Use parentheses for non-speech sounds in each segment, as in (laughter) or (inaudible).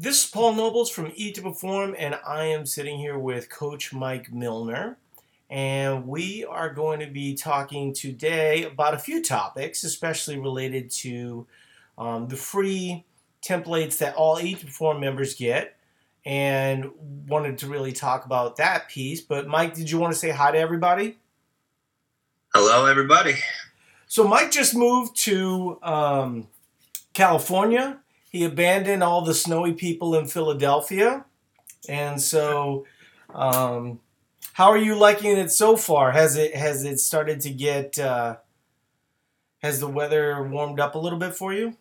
This is Paul Nobles from Eat to Perform, and I am sitting here with Coach Mike Milner. And we are going to be talking today about a few topics, especially related to um, the free templates that all Eat to Perform members get. And wanted to really talk about that piece. But, Mike, did you want to say hi to everybody? Hello, everybody. So, Mike just moved to um, California he abandoned all the snowy people in Philadelphia. And so, um, how are you liking it so far? Has it has it started to get? Uh, has the weather warmed up a little bit for you?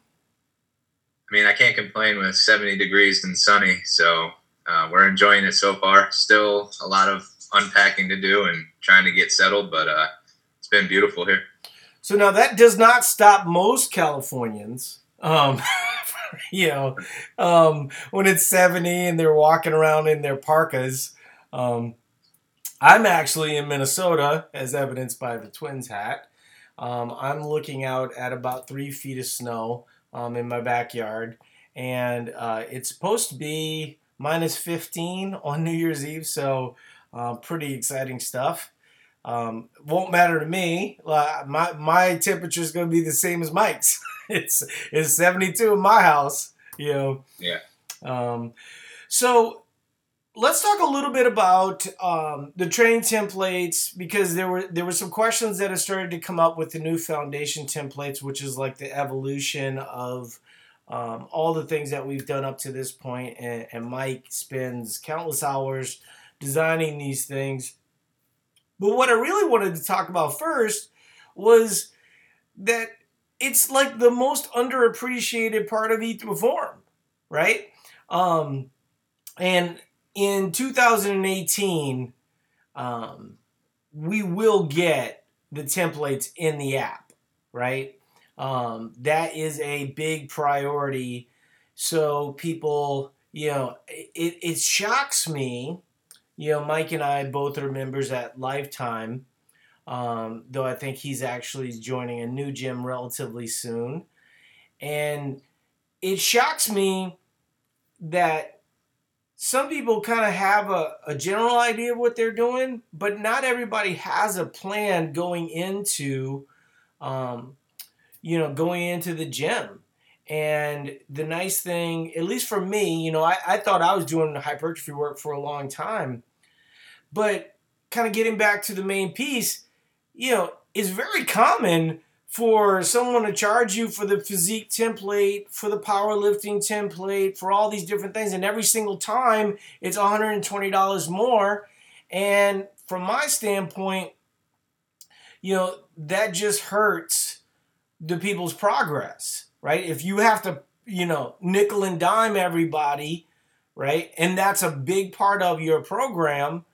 I mean, I can't complain with 70 degrees and sunny, so uh, we're enjoying it so far. Still a lot of unpacking to do and trying to get settled, but uh, it's been beautiful here. So now that does not stop most Californians um, (laughs) (laughs) you know, um, when it's 70 and they're walking around in their parkas. Um, I'm actually in Minnesota, as evidenced by the Twins hat. Um, I'm looking out at about three feet of snow um, in my backyard, and uh, it's supposed to be minus 15 on (laughs) New Year's Eve, so uh, pretty exciting stuff. Um, won't matter to me. Uh, my my temperature is going to be the same as Mike's. (laughs) (laughs) it's it's 72 in my house. You know. Yeah. Um, so let's talk a little bit about um, the training templates because there were there were some questions that have started to come up with the new foundation templates, which is like the evolution of um, all the things that we've done up to this point, and, and Mike spends countless hours designing these things. But what I really wanted to talk about first was that it's like the most underappreciated part of Eat to Perform, right? Um, and in 2018, um, we will get the templates in the app, right? Um, that is a big priority. So people, you know, it, it shocks me. You know, Mike and I both are members at Lifetime um, though I think he's actually joining a new gym relatively soon. And it shocks me that some people kind of have a, a general idea of what they're doing, but not everybody has a plan going into, um, you know, going into the gym. And the nice thing, at least for me, you know, I, I thought I was doing hypertrophy work for a long time, but kind of getting back to the main piece, you know, it's very common for someone to charge you for the physique template, for the powerlifting template, for all these different things. And every single time it's $120 more. And from my standpoint, you know, that just hurts the people's progress, right? If you have to, you know, nickel and dime everybody, right? And that's a big part of your program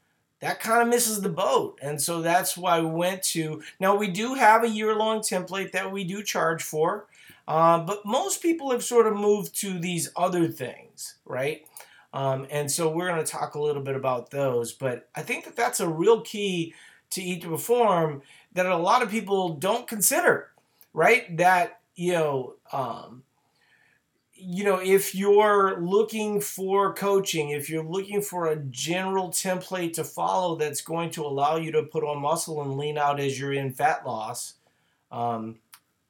that kind of misses the boat. And so that's why we went to. Now, we do have a year long template that we do charge for, uh, but most people have sort of moved to these other things, right? Um, and so we're going to talk a little bit about those. But I think that that's a real key to Eat to Perform that a lot of people don't consider, right? That, you know, um, you know, if you're looking for coaching, if you're looking for a general template to follow that's going to allow you to put on muscle and lean out as you're in fat loss, um,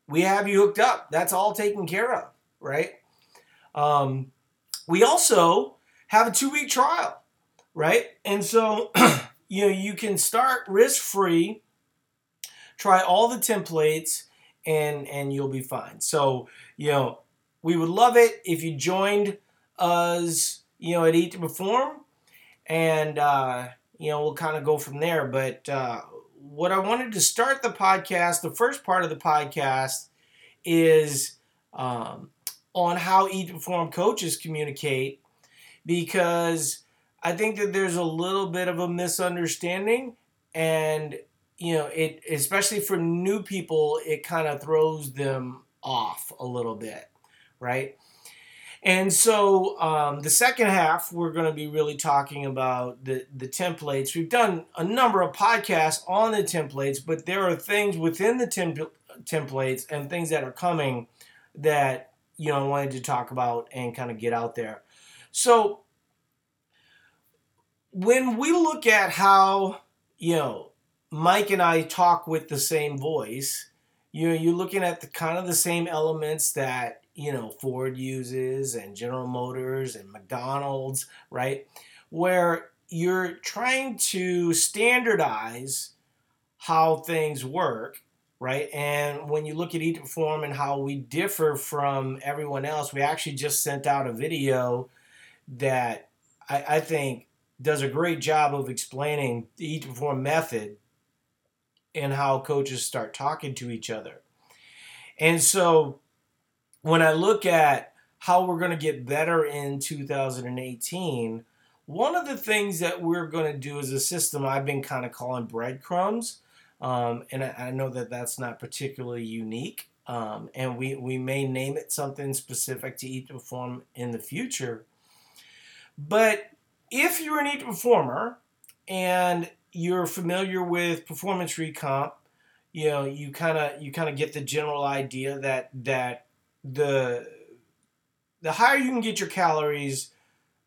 we have you hooked up. That's all taken care of, right? Um, we also have a two week trial, right? And so, (clears throat) you know, you can start risk free, try all the templates, and and you'll be fine. So, you know, we would love it if you joined us, you know, at Eat to Perform, and uh, you know we'll kind of go from there. But uh, what I wanted to start the podcast, the first part of the podcast, is um, on how Eat to Perform coaches communicate, because I think that there's a little bit of a misunderstanding, and you know, it especially for new people, it kind of throws them off a little bit right? And so um, the second half, we're going to be really talking about the, the templates. We've done a number of podcasts on the templates, but there are things within the temp- templates and things that are coming that you know I wanted to talk about and kind of get out there. So when we look at how, you know, Mike and I talk with the same voice, you know, you're looking at the kind of the same elements that, you know, Ford uses and General Motors and McDonald's, right? Where you're trying to standardize how things work, right? And when you look at Eat to Perform and how we differ from everyone else, we actually just sent out a video that I, I think does a great job of explaining the Eat Perform method and how coaches start talking to each other. And so when I look at how we're going to get better in 2018, one of the things that we're going to do as a system I've been kind of calling breadcrumbs. Um, and I, I, know that that's not particularly unique. Um, and we, we may name it something specific to Eat to Perform in the future. But if you're an Eat Performer and you're familiar with performance recomp, you know, you kind of you kind of get the general idea that that the the higher you can get your calories,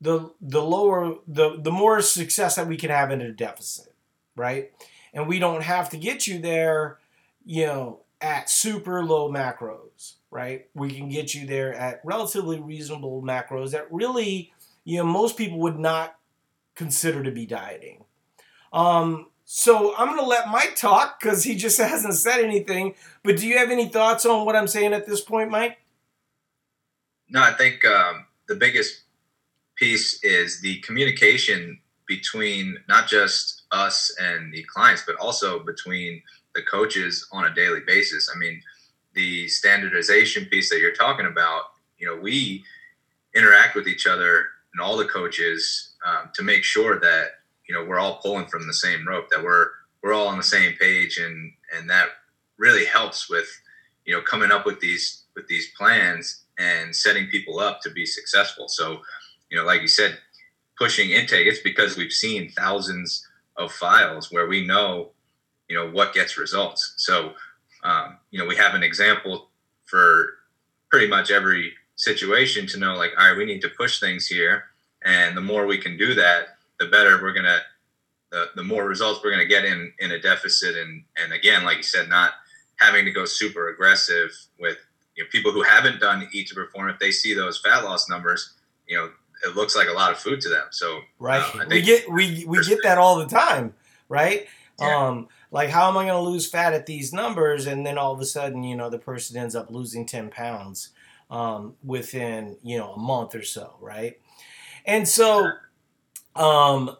the the lower the the more success that we can have in a deficit, right? And we don't have to get you there, you know, at super low macros, right? We can get you there at relatively reasonable macros that really, you know, most people would not consider to be dieting. Um, so I'm going to let Mike talk because he just (laughs) hasn't said anything. But do you have any thoughts on what I'm saying at this point, Mike? No, I think um, the biggest piece is the communication between not just us and the clients, but also between the coaches on a daily basis. I mean, the standardization piece that you're talking about, you know, we interact with each other and all the coaches um, to make sure that you know we're all pulling from the same rope, that we're we're all on the same page, and and that really helps with you know coming up with these with these plans and setting people up to be successful. So you know, like you said, pushing intake, it's because we've seen thousands of files where we know, you know, what gets results. So, um, you know, we have an example for pretty much every situation to know, like, all right, we need to push things here. And the more we can do that, the better we're going to, the, the more results we're going to get in, in a deficit. And, and again, like you said, not having to go super aggressive with you know, people who haven't done eat to perform. If they see those fat loss numbers, you know, it looks like a lot of food to them. So right, uh, we get we we get that all the time, right? Yeah. Um, like how am I going to lose fat at these numbers? And then all of a sudden, you know, the person ends up losing ten pounds um, within you know a month or so, right? And so, um,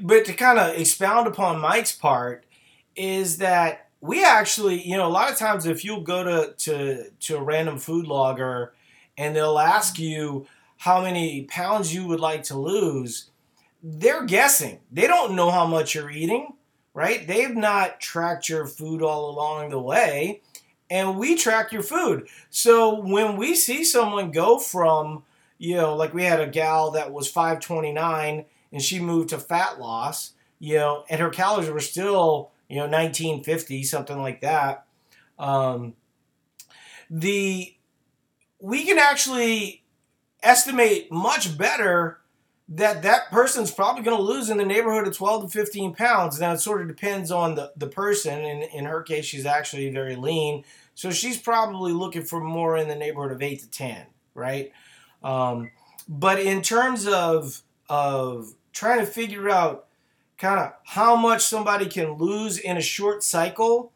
but to kind of expound upon Mike's part is that we actually, you know, a lot of times if you'll go to to to a random food logger and they'll ask you how many pounds you would like to lose, they're guessing. They don't know how much you're eating, right? They've not tracked your food all along the way, and we track your food. So when we see someone go from, you know, like we had a gal that was 529 and she moved to fat loss, you know, and her calories were still, you know, 1950, something like that. Um, the we can actually estimate much better that that person's probably going to lose in the neighborhood of 12 to 15 pounds. Now, it sort of depends on the, the person. And in her case, she's actually very lean. So she's probably looking for more in the neighborhood of 8 to 10, right? Um, but in terms of, of trying to figure out kind of how much somebody can lose in a short cycle,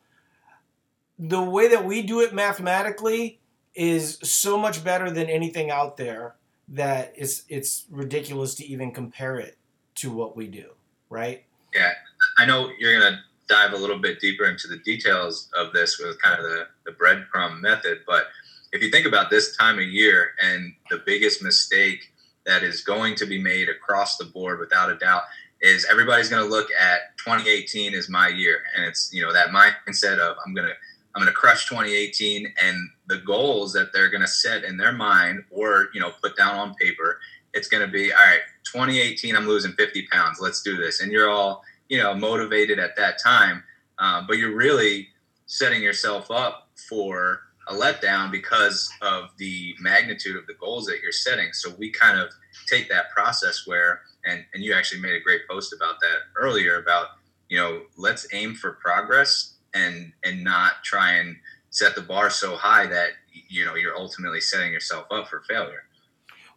the way that we do it mathematically is so much better than anything out there that it's it's ridiculous to even compare it to what we do, right? Yeah, I know you're gonna dive a little bit deeper into the details of this with kind of the, the breadcrumb method, but if you think about this time of year and the biggest mistake that is going to be made across the board without a doubt is everybody's going to look at 2018 as my year and it's you know that mindset of i'm going to I'm going to crush 2018 and the goals that they're going to set in their mind or, you know, put down on paper. It's going to be, all right, 2018, I'm losing 50 pounds. Let's do this. And you're all, you know, motivated at that time. Uh, but you're really setting yourself up for a letdown because of the magnitude of the goals that you're setting. So we kind of take that process where, and, and you actually made a great post about that earlier about, you know, let's aim for progress and, and not try and set the bar so high that, you know, you're ultimately setting yourself up for failure.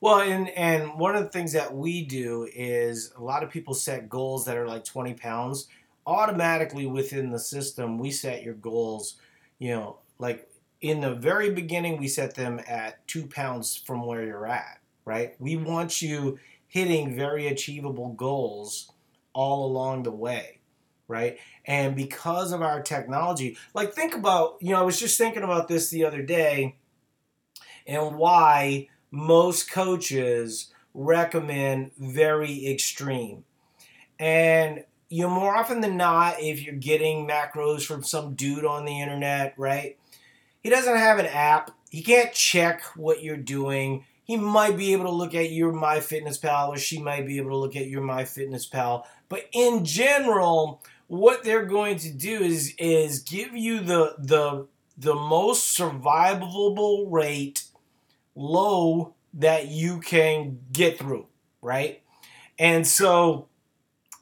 Well, and and one of the things that we do is a lot of people set goals that are like 20 pounds. Automatically within the system, we set your goals, you know, like in the very beginning, we set them at two pounds from where you're at, right? We want you hitting very achievable goals all along the way, right? And because of our technology, like think about, you know, I was just thinking about this the other day and why most coaches recommend very extreme. And you know, more often than not, if you're getting macros from some dude on the internet, right? He doesn't have an app. He can't check what you're doing. He might be able to look at your MyFitnessPal, or she might be able to look at your MyFitnessPal. But in general, what they're going to do is is give you the the the most survivable rate low that you can get through, right? And so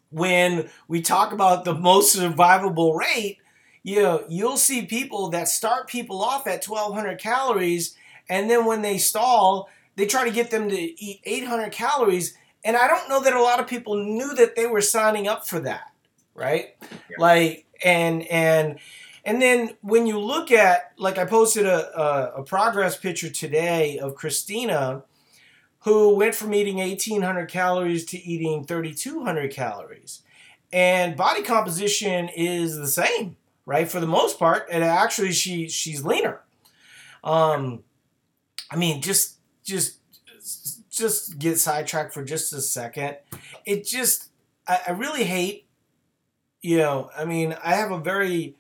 when we talk about the most survivable rate, you know, you'll see people that start people off at 1200 calories and then when they stall, they try to get them to eat 800 calories and I don't know that a lot of people knew that they were signing up for that, right? Yeah. Like and and and then when you look at, like I posted a, a, a progress picture today of Christina, who went from eating 1,800 calories to eating 3,200 calories. And body composition is the same, right? For the most part, and actually she she's leaner. Um, I mean, just just just get sidetracked for just a second. It just I, I really hate, you know. I mean, I have a very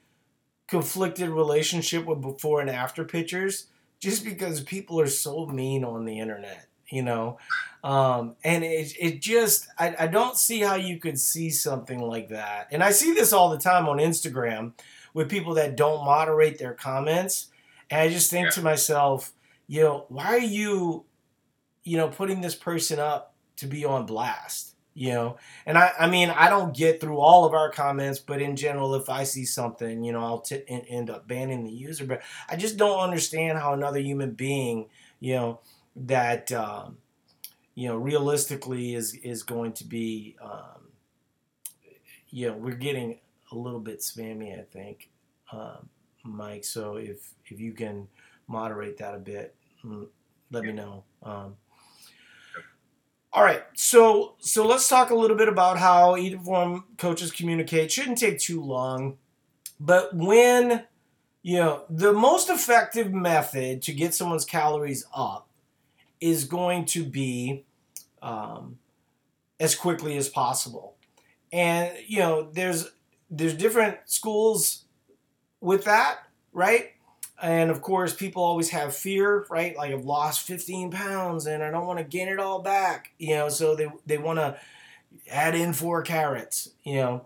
conflicted relationship with before and after pictures just because people are so mean on the internet you know? Um, and it, it just I, I don't see how you could see something like that. And i see this all the time on instagram with people that don't moderate their comments. And i just think yeah. to myself you know why are you you know putting this person up to be on blast you know? And i i mean i don't get through all of our comments but in general if i see something you know i'll t- end up banning the user. But i just don't understand how another human being you know that um, you know realistically is is going to be um, you know we're getting a little bit spammy i think uh, mike. So if if you can moderate that a bit mm, let me know. Um, all right, so so let's talk a little bit about how Eat to Perform coaches communicate. Shouldn't take too long, but when you know the most effective method to get someone's calories up is going to be um, as quickly as possible, and you know there's there's different schools with that, right? And of course, people always have fear, right? Like I've lost 15 pounds and I don't want to gain it all back, you know. So they they want to add in four carrots, you know.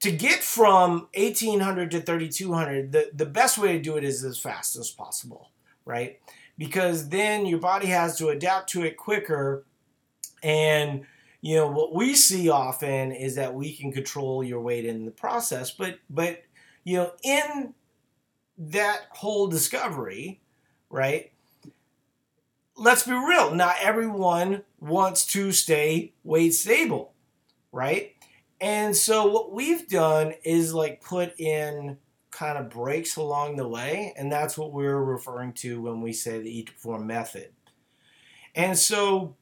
To get from 1800 to 3200, the, the best way to do it is as fast as possible, right? Because then your body has to adapt to it quicker. And, you know, what we see often is that we can control your weight in the process. But, but, you know, in that whole discovery, right? Let's be real, not everyone wants to stay weight stable, right? And so what we've done is like put in kind of breaks along the way, and that's what we're referring to when we say the Eat to Perform method. And so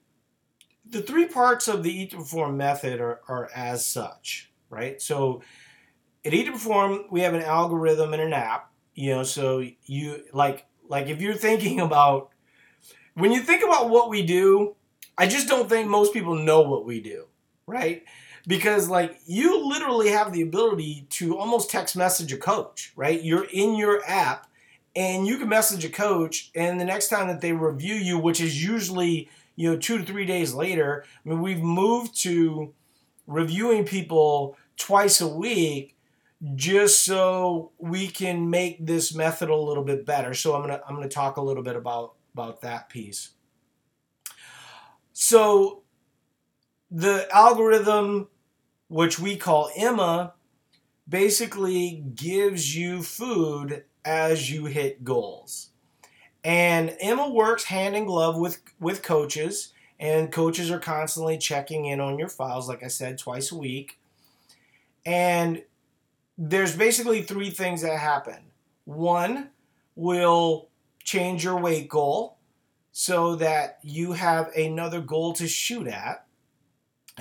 the three parts of the Eat to Perform method are, are as such, right? So at Eat to Perform, we have an algorithm and an app you know, so you like like if you're thinking about when you think about what we do, I just don't think most people know what we do, right? Because like you literally have the ability to almost text message a coach, right? You're in your app and you can message a coach and the next time that they review you, which is usually, you know, 2 to 3 days later, I mean we've moved to reviewing people twice a week just so we can make this method a little bit better. So I'm gonna I'm gonna talk a little bit about about that piece. So the algorithm, which we call Emma, basically gives you food as you hit goals. And Emma works hand in glove with, with coaches, and coaches are constantly checking in on your files, like I said, twice a week. And there's basically three things that happen. One will change your weight goal so that you have another goal to shoot at.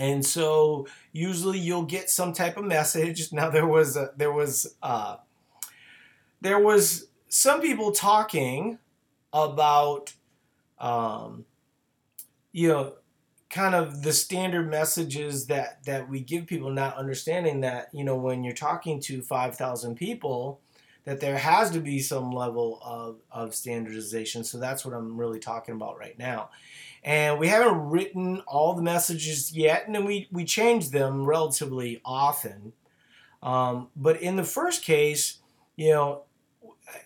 And so usually you'll get some type of message. Now there was a, there was uh, there was some people talking about um, you know kind of the standard messages that that we give people not understanding that you know when you're talking to 5000 people that there has to be some level of, of standardization. So that's what i'm really talking about right now. And we haven't written all the messages yet and then we, we change them relatively often. Um, but in the first case you know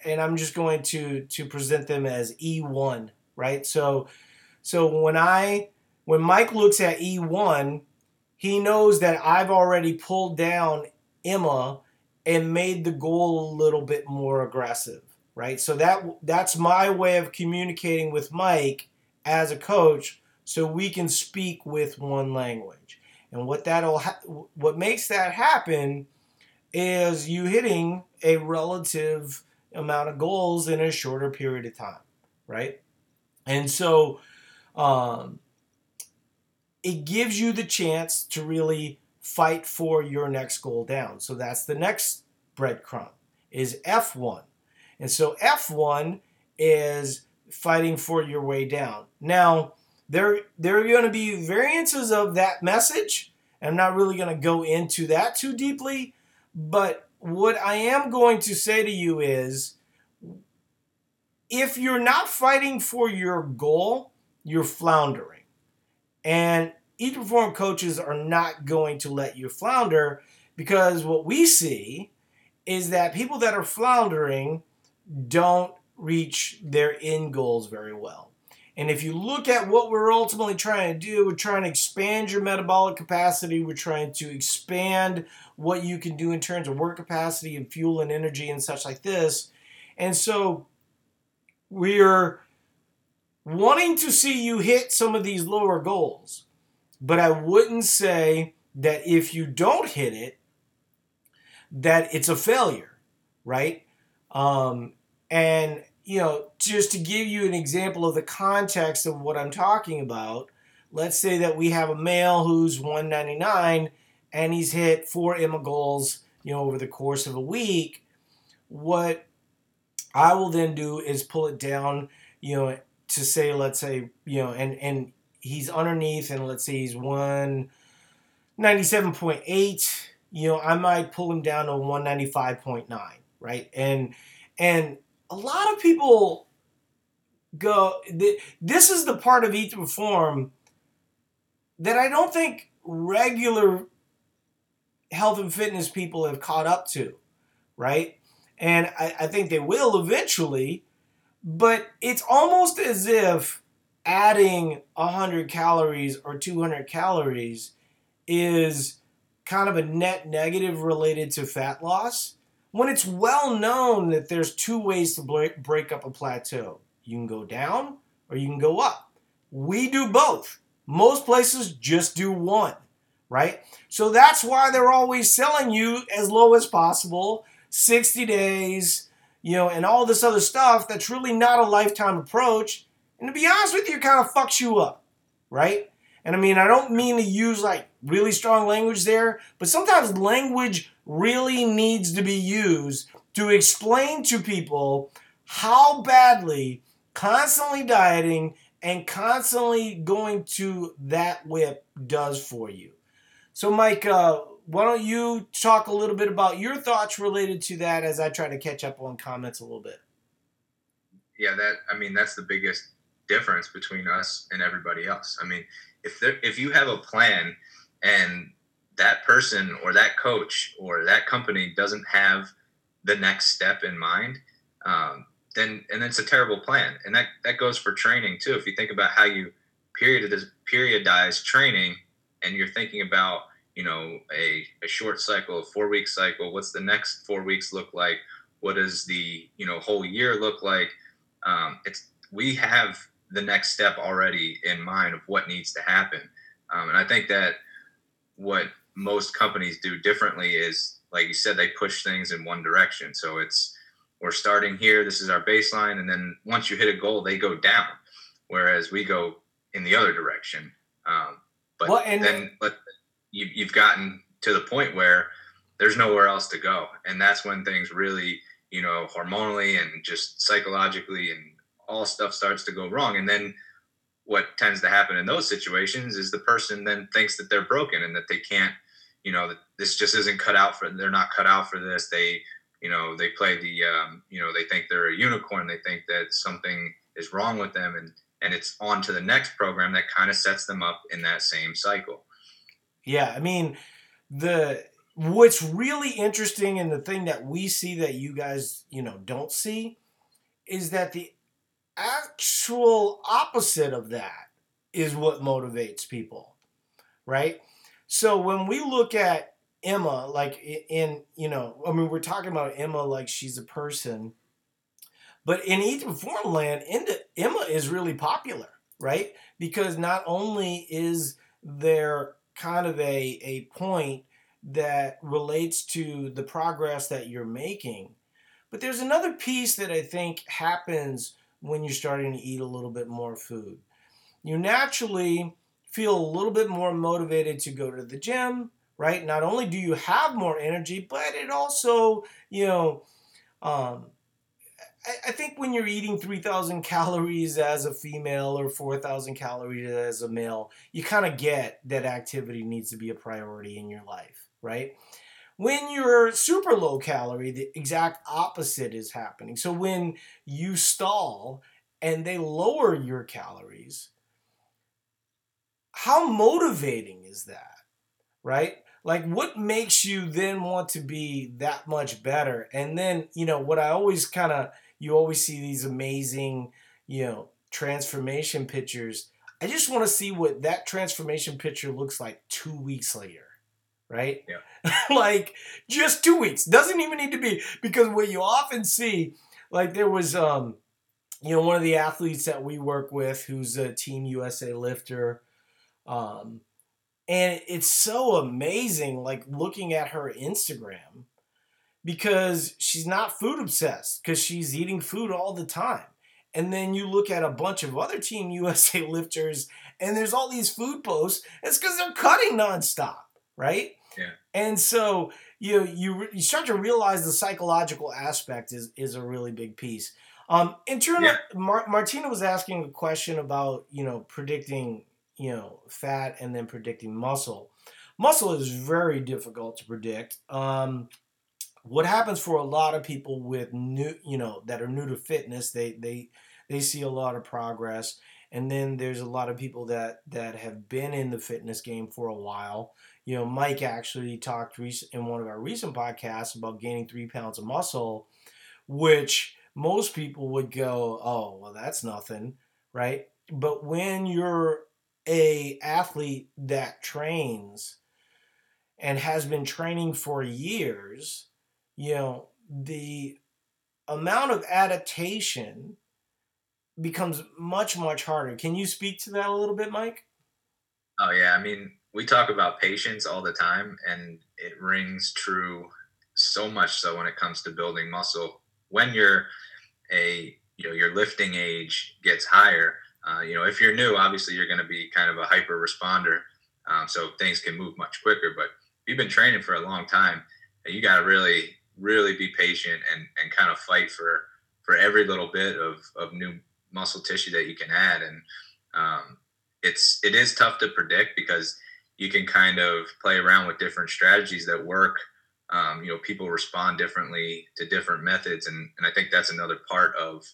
and I'm just going to to present them as E1, right? So so when I when Mike looks at E1, he knows that I've already pulled down Emma and made the goal a little bit more aggressive, right? So that that's my way of communicating with Mike as a coach so we can speak with one language. And what that'll ha- what makes that happen is you hitting a relative amount of goals in a shorter period of time, right? And so um, it gives you the chance to really fight for your next goal down. So that's the next breadcrumb is F1. And so F1 is fighting for your way down. Now, there, there are going to be variances of that message. I'm not really going to go into that too deeply, but what I am going to say to you is if you're not fighting for your goal, you're floundering. And Eat Perform coaches are not going to let you flounder because what we see is that people that are floundering don't reach their end goals very well. And if you look at what we're ultimately trying to do, we're trying to expand your metabolic capacity. We're trying to expand what you can do in terms of work capacity and fuel and energy and such like this. And so we're wanting to see you hit some of these lower goals. But I wouldn't say that if you don't hit it, that it's a failure, right? Um, and you know, just to give you an example of the context of what I'm talking about, let's say that we have a male who's 199 and he's hit four Emma goals, you know, over the course of a week. What I will then do is pull it down, you know, to say, let's say, you know, and and he's underneath, and let's say he's 197.8. You know, I might pull him down to 195.9, right? And and a lot of people go this is the part of eat to perform that I don't think regular health and fitness people have caught up to, right? And I, I think they will eventually, but it's almost as if adding 100 calories or 200 calories is kind of a net negative related to fat loss when it's well known that there's two ways to break up a plateau. You can go down or you can go up. We do both. Most places just do one, right? So that's why they're always selling you as low as possible, 60 days, you know, and all this other stuff that's really not a lifetime approach. And to be honest with you, it kind of fucks you up, right? And I mean, I don't mean to use like really strong language there, but sometimes language really needs to be used to explain to people how badly constantly dieting and constantly going to that whip does for you. So, Mike, uh, why don't you talk a little bit about your thoughts related to that as I try to catch up on comments a little bit? Yeah, that I mean that's the biggest difference between us and everybody else. I mean, if there, if you have a plan and that person or that coach or that company doesn't have the next step in mind, um, then and it's a terrible plan. And that that goes for training too. If you think about how you periodize periodize training, and you're thinking about you know a, a short cycle, a four week cycle. What's the next four weeks look like? What does the you know whole year look like? Um, it's we have the next step already in mind of what needs to happen, um, and I think that what most companies do differently is like you said they push things in one direction. So it's we're starting here. This is our baseline, and then once you hit a goal, they go down, whereas we go in the other direction. Um, but well, and then but you, you've gotten to the point where there's nowhere else to go, and that's when things really, you know, hormonally and just psychologically and all stuff starts to go wrong, and then what tends to happen in those situations is the person then thinks that they're broken and that they can't you know that this just isn't cut out for they're not cut out for this. They you know they play the um, you know they think they're a unicorn. They think that something is wrong with them. And and it's on to the next program that kind of sets them up in that same cycle. Yeah i mean the what's really interesting and the thing that we see that you guys you know don't see is that the actual opposite of that is what motivates people right so when we look at Emma, like in, you know, I mean, we're talking about Emma like she's a person, but in Eat to Perform land, Emma is really popular, right? Because not only is there kind of a, a point that relates to the progress that you're making, but there's another piece that I think happens when you're starting to eat a little bit more food. You naturally feel a little bit more motivated to go to the gym, right? Not only do you have more energy, but it also, you know, um, I, I think when you're eating 3,000 (laughs) calories as a female or 4,000 calories as a male, you kind of get that activity needs to be a priority in your life, right? When you're super low calorie, the exact opposite is happening. So when you stall and they lower your calories, how motivating is that? Right? Like, what makes you then want to be that much better? And then, you know, what I always kind of, you always see these amazing, you know, transformation pictures. I just want to see what that transformation picture looks like two weeks later right? Yeah. (laughs) like just two weeks doesn't even need to be because what you often see, like there was, um, you know, one of the athletes that we work with who's a Team USA lifter, um, and it's so amazing, like looking at her Instagram, because she's not food obsessed, because she's eating food all the time. And then you look at a bunch of other Team (laughs) USA lifters, and there's all these food posts. It's because they're cutting nonstop, right? Yeah. And so you you you start to realize the psychological aspect is is a really big piece. Um, in turn, yeah. Mar- Martina was asking a question about you know predicting you know, fat and then predicting muscle. Muscle is very difficult to predict. Um, what happens for a lot of people with new, you know, that are new to fitness, they they they see a lot of progress, and then there's a lot of people that that have been in the fitness game for a while. You know, Mike actually talked in one of our recent podcasts about gaining three pounds of muscle, which most people would go, "Oh, well, that's nothing," right? But when you're a athlete that trains and has been training for years, you know, the amount of adaptation becomes much much harder. Can you speak to that a little bit, Mike? Oh yeah, I mean, we talk about patience all the time and it rings true so much so when it comes to building muscle. When you're a, you know, your lifting age gets higher, uh, you know, if you're new, obviously you're going to be kind of a hyper responder, um, so things can move much quicker. But if you've been training for a long time, you got to really, really be patient and, and kind of fight for for every little bit of, of new muscle tissue that you can add. And um, it's it is tough to predict because you can kind of play around with different strategies that work. Um, you know, people respond differently to different methods, and, and I think that's another part of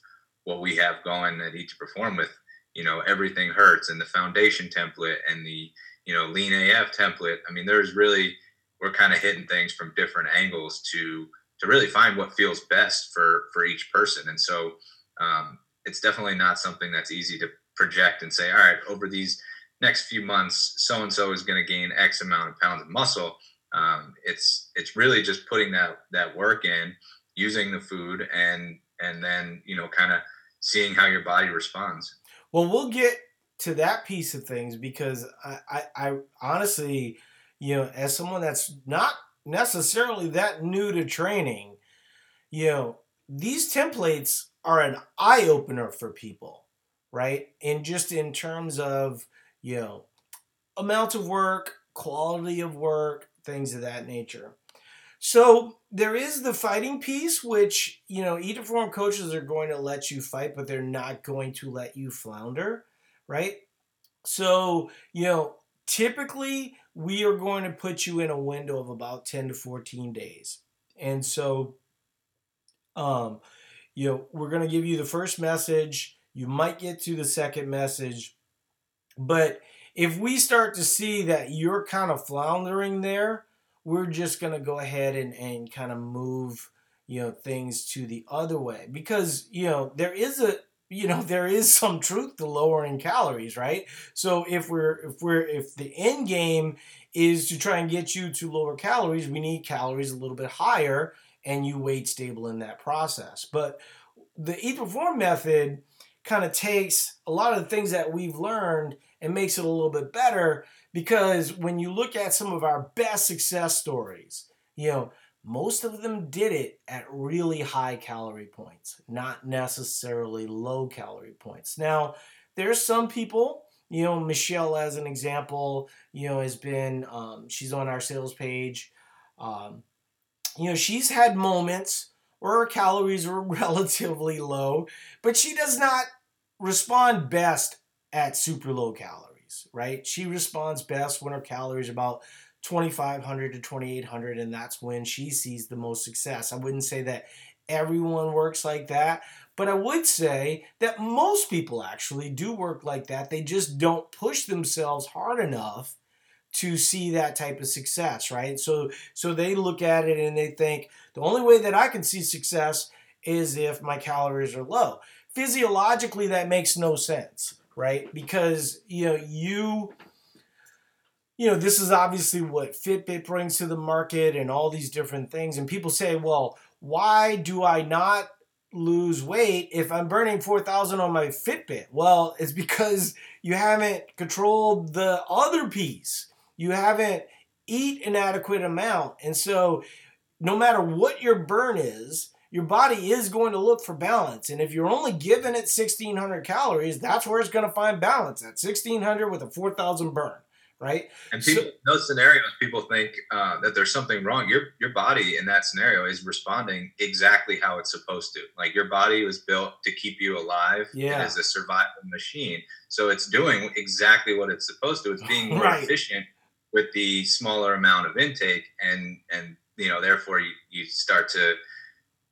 what we have going at Eat to Perform with you know everything hurts and the foundation template and the you know, lean AF template. I mean, there's really we're kind of hitting things from different angles to to really find what feels best for for each person. And so um, it's definitely not something that's easy to project and say, all right, over these next few months, so and so is going to gain X amount of pounds of muscle. Um, it's it's really just putting that that work in, using the food, and and then you know kind of seeing how your body responds. Well, we'll get to that piece of things because I, I, I honestly, you know, as someone that's not necessarily that new to training, you know, these templates are an eye opener for people, right? And just in terms of, you know, amount of work, quality of work, things of that nature. So there is the fighting piece, which, you know, to Perform coaches are going to let you fight, but they're not going to let you flounder, right? So, you know, typically we are going to put you in a window of about 10 to 14 days. And so, um, you know, we're going to give you the first message. You might get to the second message. But if we start to see that you're kind of floundering there, we're just going to go ahead and, and kind of move, you know, things to the other way. Because, you know, there is a, you know (laughs) there is some truth to lowering calories right so if we're if we're if the end game is to try and get you to lower calories we need calories a little bit higher and you weight stable in that process. But the Eat Perform method kind of takes a lot of the things that we've learned and makes it a little bit better because when you look at some of our best success stories, you know, most of them did it at really high calorie points, not necessarily low calorie points. Now, there's some people, you know, Michelle, as an example, you know, has been, um, she's on our sales page. Um, you know, she's had moments where her calories were (laughs) relatively low, but she does not respond best at super low calories, right? She responds best when her calories are about 2500 to 2800 and that's when she sees the most success. I wouldn't say that everyone works like that, but I would say that most people actually do work like that. They just don't push themselves hard enough to see that type of success, right? So so they look at it and they think the only way that I can see success is if my calories are low. Physiologically that makes no sense, right? Because you know, you you know, this is obviously what Fitbit brings to the market and all these different things and people say, "Well, why do I not lose weight if I'm burning 4,000 on my Fitbit? Well, it's because you haven't controlled the other piece you haven't eat an adequate amount. And so no matter what your burn is, your body is going to look for balance. And if you're only giving it 1600 calories, that's where it's going to find balance at 1600 with a 4000 burn. Right. And people, so, those scenarios, people think uh, that there's something wrong. Your your body in that scenario is responding exactly how it's supposed to. Like your body was built to keep you alive. Yeah. Is a survival machine. So it's doing exactly what it's supposed to. It's being (laughs) more right. efficient with the smaller amount of intake and and you know therefore you, you start to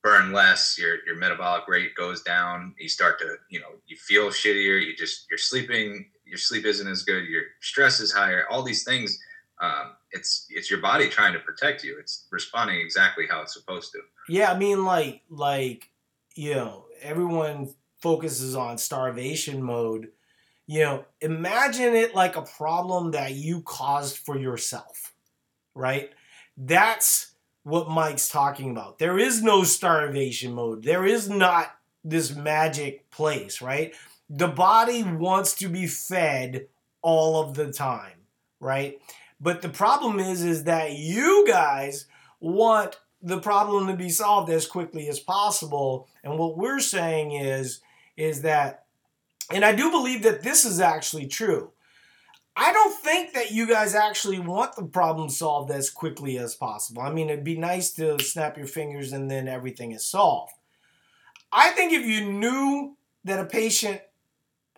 burn less your your metabolic rate goes down you start to you know you feel shittier you just you're sleeping your sleep isn't as good your stress is higher all these things um, it's it's your body trying to protect you. It's responding exactly how it's supposed to. Yeah i mean like like you know everyone focuses on starvation mode you know, imagine it like a problem that you caused for yourself, right? That's what Mike's talking about. There is no starvation mode. There is not this magic place, right? The body wants to be fed all of the time, right? But the problem is is that you guys want the problem to be solved as quickly as possible. And what we're saying is is that and I do believe that this is actually true. I don't think that you guys actually want the problem solved as quickly as possible. I mean, it'd be nice to snap your fingers and then everything is solved. I think if you knew that a patient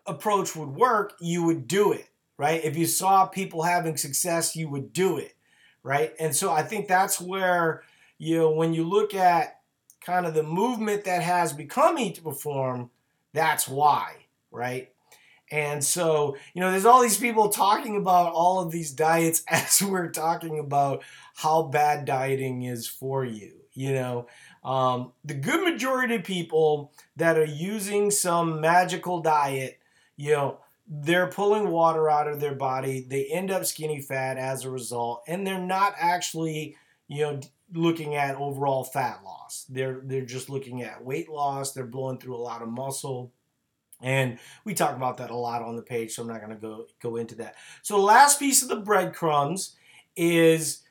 approach would work, you would do it, right? If you saw people having success, you would do it, right? And so I think that's where, you know, when you look at kind of the movement that has become Eat to Perform, that's why right? And so, you know, there's all these people talking about all of these diets (laughs) as we're talking about how bad dieting is for you. You know, um, the good majority of people that are using some magical diet, you know, they're pulling water out of their body. They end up skinny fat as a result, and they're not actually, you know, looking at overall fat loss. They're they're just looking at weight loss. They're blowing through a lot of muscle. And we talk about that a lot on the page, so I'm not going to go go into that. So the last piece of the breadcrumbs is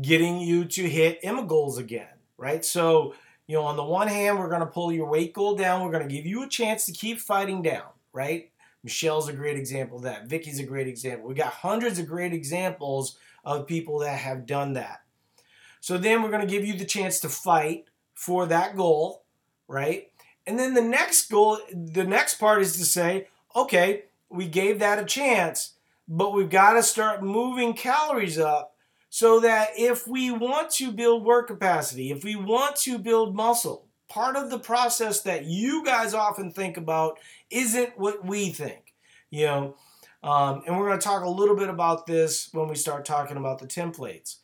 getting you to hit Emma goals again, right? So, you know, on the one hand, we're going to pull your weight goal down. We're going to give you a chance to keep fighting down, right? Michelle's a great example of that. Vicky's a great example. We got hundreds of great examples of people that have done that. So then we're going to give you the chance to fight for that goal, right? And then the next goal, the next part is to say, okay, we gave that a chance, but we've got to start moving calories up so that if we want to build work capacity, if we want to build muscle, part of the process that you guys often think about isn't what we think, you know. Um, and we're going to talk a little bit about this when we start talking about the templates.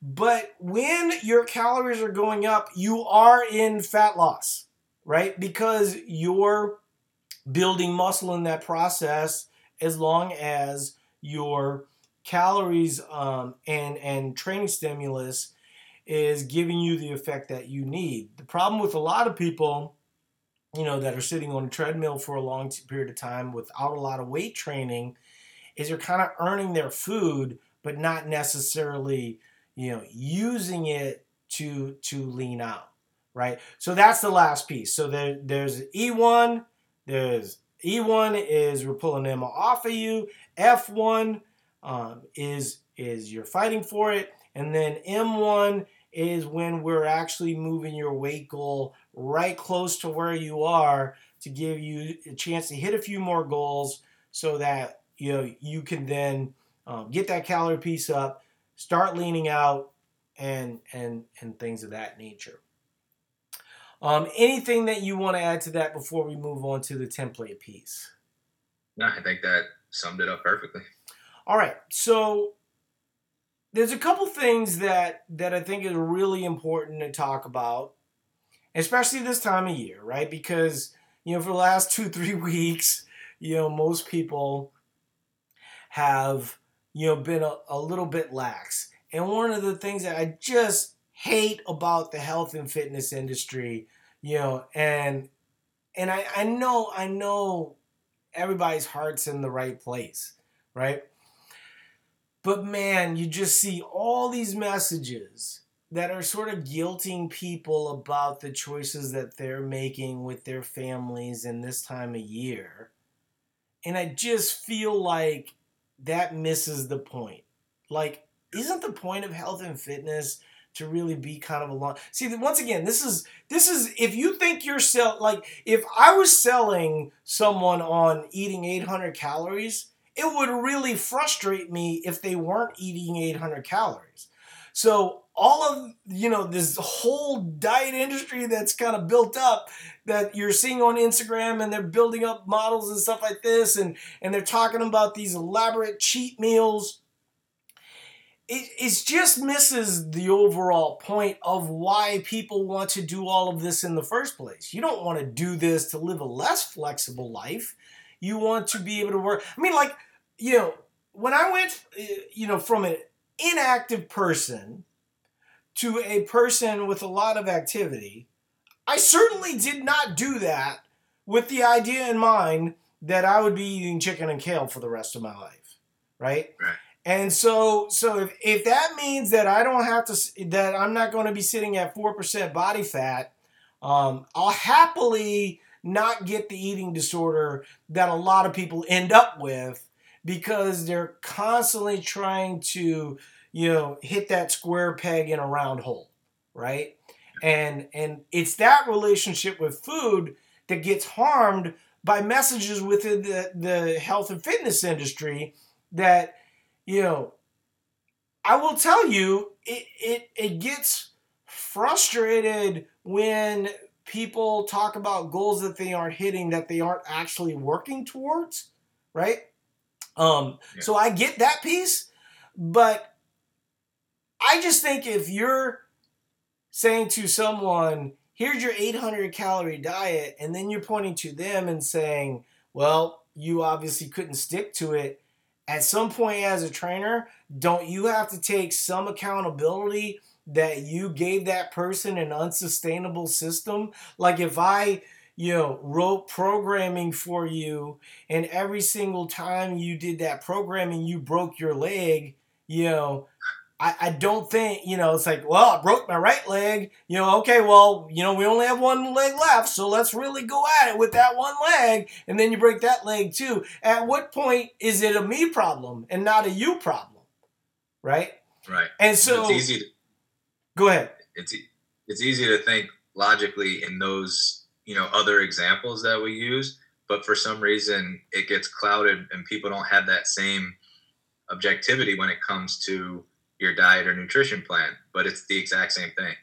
But when your calories are going up, you are in fat loss right? Because you're building muscle in that process as long as your calories um, and and training stimulus is giving you the effect that you need. The problem with a lot of people, you know, that are sitting on a treadmill for a long period of time without a lot of weight training, is they're kind of earning their food, but not necessarily, you know, using it to to lean out right? So that's the last piece. So there, there's E1, there's E1 is we're pulling them off of you. F1 um, is is you're fighting for it, and then M1 is when we're actually moving your weight goal right close to where you are to give you a chance to hit a few more goals, so that you know you can then um, get that calorie piece up, start leaning out, and and and things of that nature. Um, anything that you want to add to that before we move on to the template piece? No, I think that summed it up perfectly. All right, so there's a couple things that that I think is really important to talk about, especially this time of year, right? Because you know, for the last two three (laughs) weeks, you know, most people have you know been a, a little bit lax, and one of the things that I just hate about the health and fitness industry, you know, and and I, I know I know everybody's heart's in the right place, right? But man, you just see all these messages that are sort of guilting people about the choices that they're making with their families in this time of year. And I just feel like that misses the point. Like, isn't the point of health and fitness to really be kind of a long see once again this is this is if you think you're sell like if i was selling someone on eating 800 calories it would really frustrate me if they weren't eating 800 calories. So all of you know this whole diet industry that's kind of built up that you're seeing on Instagram and they're building up models and stuff like this and and they're talking about these elaborate cheat meals it, just misses the overall point of why people want to do all of this in the first place. You don't want to do this to live a less flexible life. You want to be able to work. I mean, like, you know, when I went, eh, you know, from an inactive person to a person with a lot of activity, I certainly did not do that with the idea in mind that I would be eating chicken and kale for the rest of my life, right? Right. And so, so if, if that means that I don't have to, that I'm not going to be sitting at 4% body fat, um, I'll happily not get the eating disorder that a lot of people end up with because they're constantly trying to, you know, hit that square peg in a round hole, right? And and it's that relationship with food that gets harmed by messages within the, the health and fitness industry that you know, I will tell you, it, it, it gets frustrated when people talk about goals that they aren't hitting, that they aren't actually working towards, right? Um, yeah. So I get that piece, but I just think if you're saying to someone, here's your 800 calorie diet, and then you're pointing to them and saying, well, you obviously couldn't stick to it. At some point, as a trainer, don't you have to take some accountability that you gave that person an unsustainable system? Like if I you know, wrote programming for you, and every single time you did that programming, you broke your leg, you know, I, I don't think, you know, it's like, well, I broke my right leg. You know, okay, well, you know, we only have one leg left, so let's really go at it with that one leg. And then you break that leg too. At what point is it a me problem and not a you problem? Right? Right. And so it's easy to, go ahead. It's it's easy to think logically in those, you know, other examples that we use, but for some reason it gets clouded and people don't have that same objectivity when it comes to your diet or nutrition plan, but it's the exact same thing.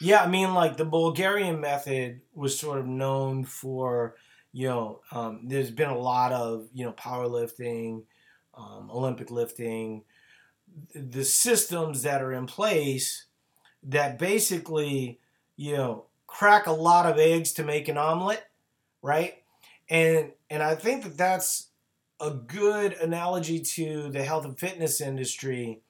Yeah, I mean, like the Bulgarian method was sort of known for, you know, um, there's been a lot of, you know, powerlifting, um, Olympic lifting, the systems that are in place that basically, you know, crack a lot of eggs to make an omelet, right? And and I think that that's a good analogy to the health and fitness industry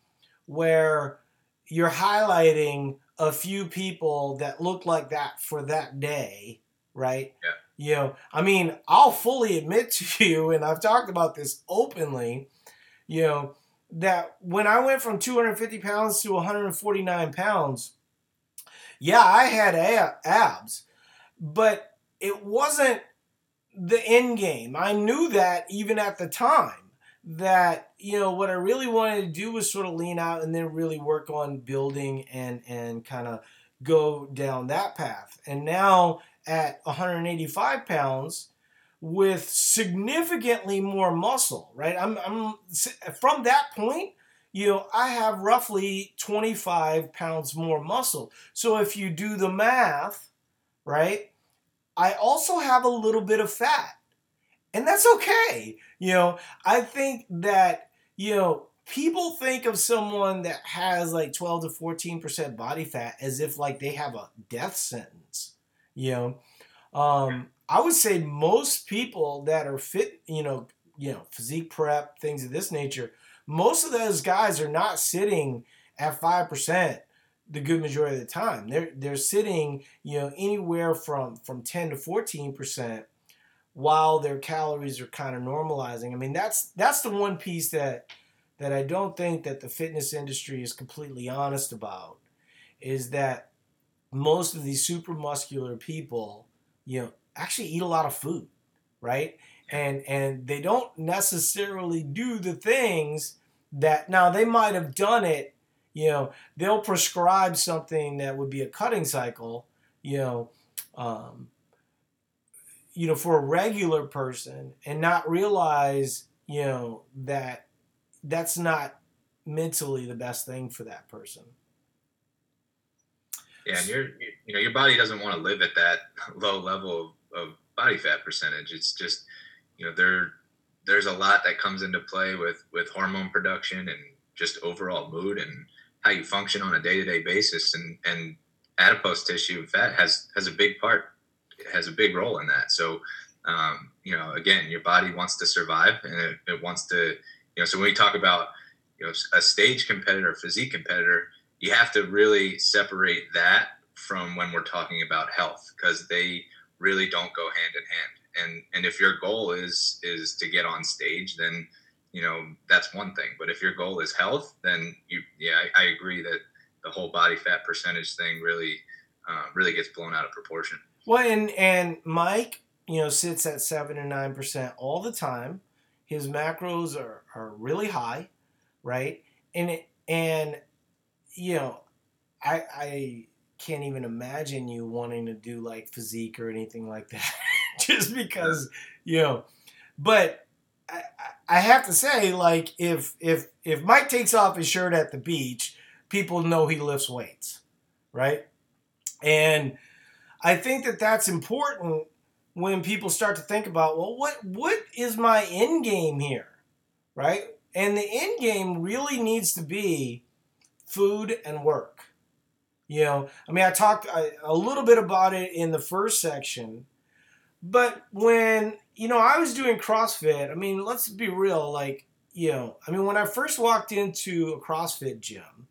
where you're highlighting a few people that look like that for that day, right? Yeah. You know, I mean, I'll fully admit to (laughs) you, and I've talked about this openly, you know, that when I went from 250 pounds to 149 pounds, yeah, I had abs, but it wasn't the end game. I knew that even at the time that you know what I really wanted to do was sort of lean out and then really work on building and and kind of go down that path. And now at 185 pounds with significantly more muscle, right? I'm, I'm from that point, you know, I have roughly 25 pounds more muscle. So if you do the math, right, I also have a little bit of fat and that's okay. You know, I think that, you know, people think of someone that has like 12 to 14% body fat as if like they have a death sentence, you know. Um, I would say most people that are fit, you know, you know, physique prep, things of this nature, most of those guys are not sitting at 5% the good majority of the time. They're they're sitting, you know, anywhere from from 10 to 14% while their calories are kind of normalizing. I mean, that's that's the one piece that that I don't think that the fitness industry is completely honest about is that most of these super muscular people, you know, actually eat a lot of food, right? And and they don't necessarily do the things that now they might have done it, you know, they'll prescribe something that would be a cutting cycle, you know, um, you know, for a regular person and not realize, you know, that that's not mentally the best thing for that person. Yeah, and your you know your body doesn't want to live at that (laughs) low level of, of body fat percentage. It's just you know there there's a lot that comes into play with with hormone production and just overall mood and how you function on a day to day basis. And and adipose tissue and fat has has a big part has a big role in that. So, um, you know, again, your body wants to survive and it, it, wants to, you know, so when we talk about, you know, a stage competitor, physique competitor, you have to really separate that from when we're talking about health because they really don't go hand in hand. And, and if your goal is, is to get on stage, then, you know, that's one thing. But if your goal is health, then you, yeah, I, I agree that the whole body fat percentage thing really, uh, really gets blown out of proportion. Well, and and Mike, you know, sits at seven and nine percent all the time. His macros are are really high, right? And and you know, I I can't even imagine you wanting to do like physique or anything like that, (laughs) just because you know. But I, I have to say, like, if if if Mike takes off his shirt at the beach, people know he lifts weights, right? And I think that that's important when people start to think about, well, what what is my end game here, right? And the end game really needs to be food and work. You know, I mean, I talked a little bit about it in the first section, but when you know I was doing CrossFit, I mean, let's be real, like you know, I mean, when I first walked into a CrossFit gym,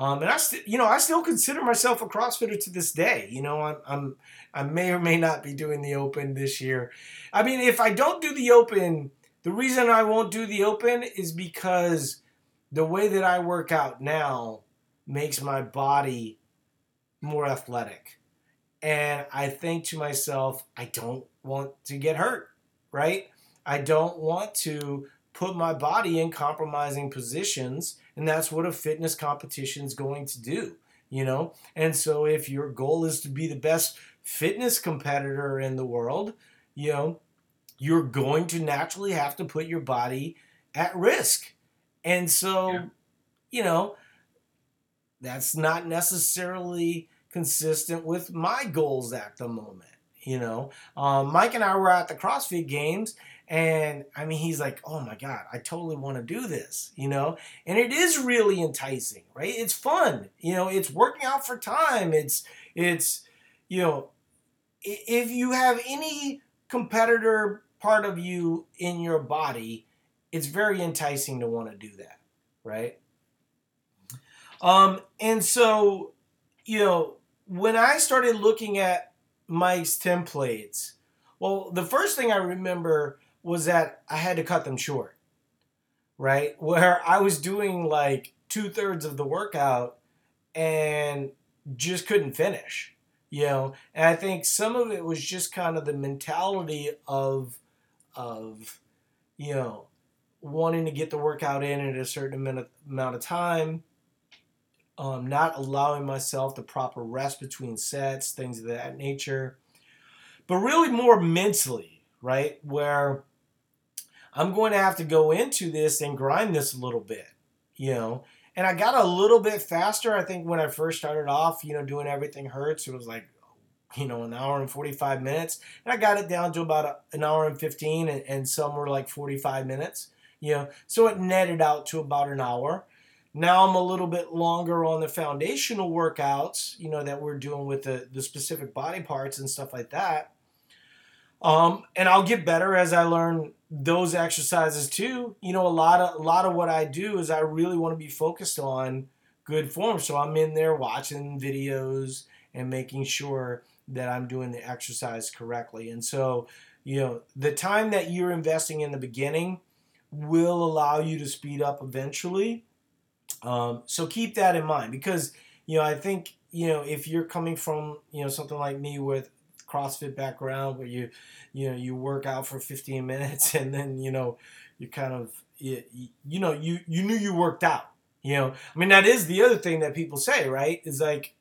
um, and I, st- you know, I still consider myself a CrossFitter to this day. You know, I'm, I'm, I may or may not be doing the Open this year. I mean, if I don't do the Open, the reason I won't do the Open is because the way that I work out now makes my body more athletic. And I think to myself, I don't want to get hurt, right? I don't want to put my body in compromising positions and that's what a fitness competition is going to do you know? And so if your goal is to be the best fitness competitor in the world you know you're going to naturally have to put your body at risk. And so yeah. you know that's not necessarily consistent with my goals at the moment you know? Um, mike and i were at the crossfit games and I mean, he's like, oh my God, I totally want to do this, you know? And it is really enticing, right? It's fun, you know, it's working out for time. It's, it's, you know, if you have any competitor part of you in your body, it's very enticing to want to do that, right? Um, and so, you know, when I started looking at Mike's templates, well, the first thing I remember was that I had to cut them short, right? Where I was doing like two thirds of the workout and just couldn't finish, you know. And I think some of it was just kind of the mentality of, of, you know, wanting to get the workout in at a certain amount of, time. Um, not allowing myself the proper rest between sets, things of that nature, but really more mentally, right? Where I'm going to have to go into this and grind this a little bit, you know. And I got a little bit faster. I think when I first started off, you know, doing everything hurts, it was like, you know, an hour and 45 minutes. And I got it down to about an hour and 15, and, and some were like 45 minutes, you know. So it netted out to about an hour. Now I'm a little bit longer on the foundational workouts, you know, that we're doing with the, the specific body parts and stuff like that. Um, and I'll get better as I learn those exercises too. You know, a lot of a lot of what I do is I really want to be focused on good form. So I'm in there watching videos and making sure that I'm doing the exercise correctly. And so, you know, the time that you're investing in the beginning will allow you to speed up eventually. Um, so keep that in mind because, you know, I think, you know, if you're coming from, you know, something like me with CrossFit background where you you know you work out for 15 minutes (laughs) and then you know you kind of you, you know you you knew you worked out you know? I mean that is the other thing that people say right? Is like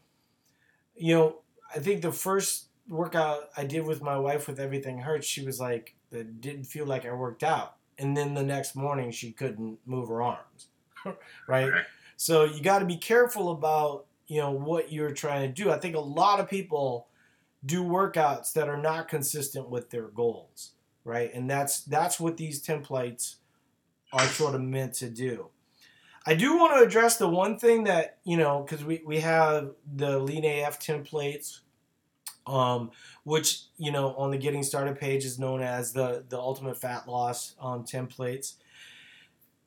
you know I think the first workout I did with my wife with everything hurts she was like that didn't feel like I worked out. And then the next morning she couldn't move her arms (laughs) right? So you got to be careful about you know what you're trying to do. I think a lot of people do workouts that are not consistent with their goals, right? And that's that's what these templates are sort of meant to do. I do want to address the one thing that, you know, because we, we have the Lean AF templates, um, which, you know, on the Getting Started page is known as the, the Ultimate Fat Loss um, templates.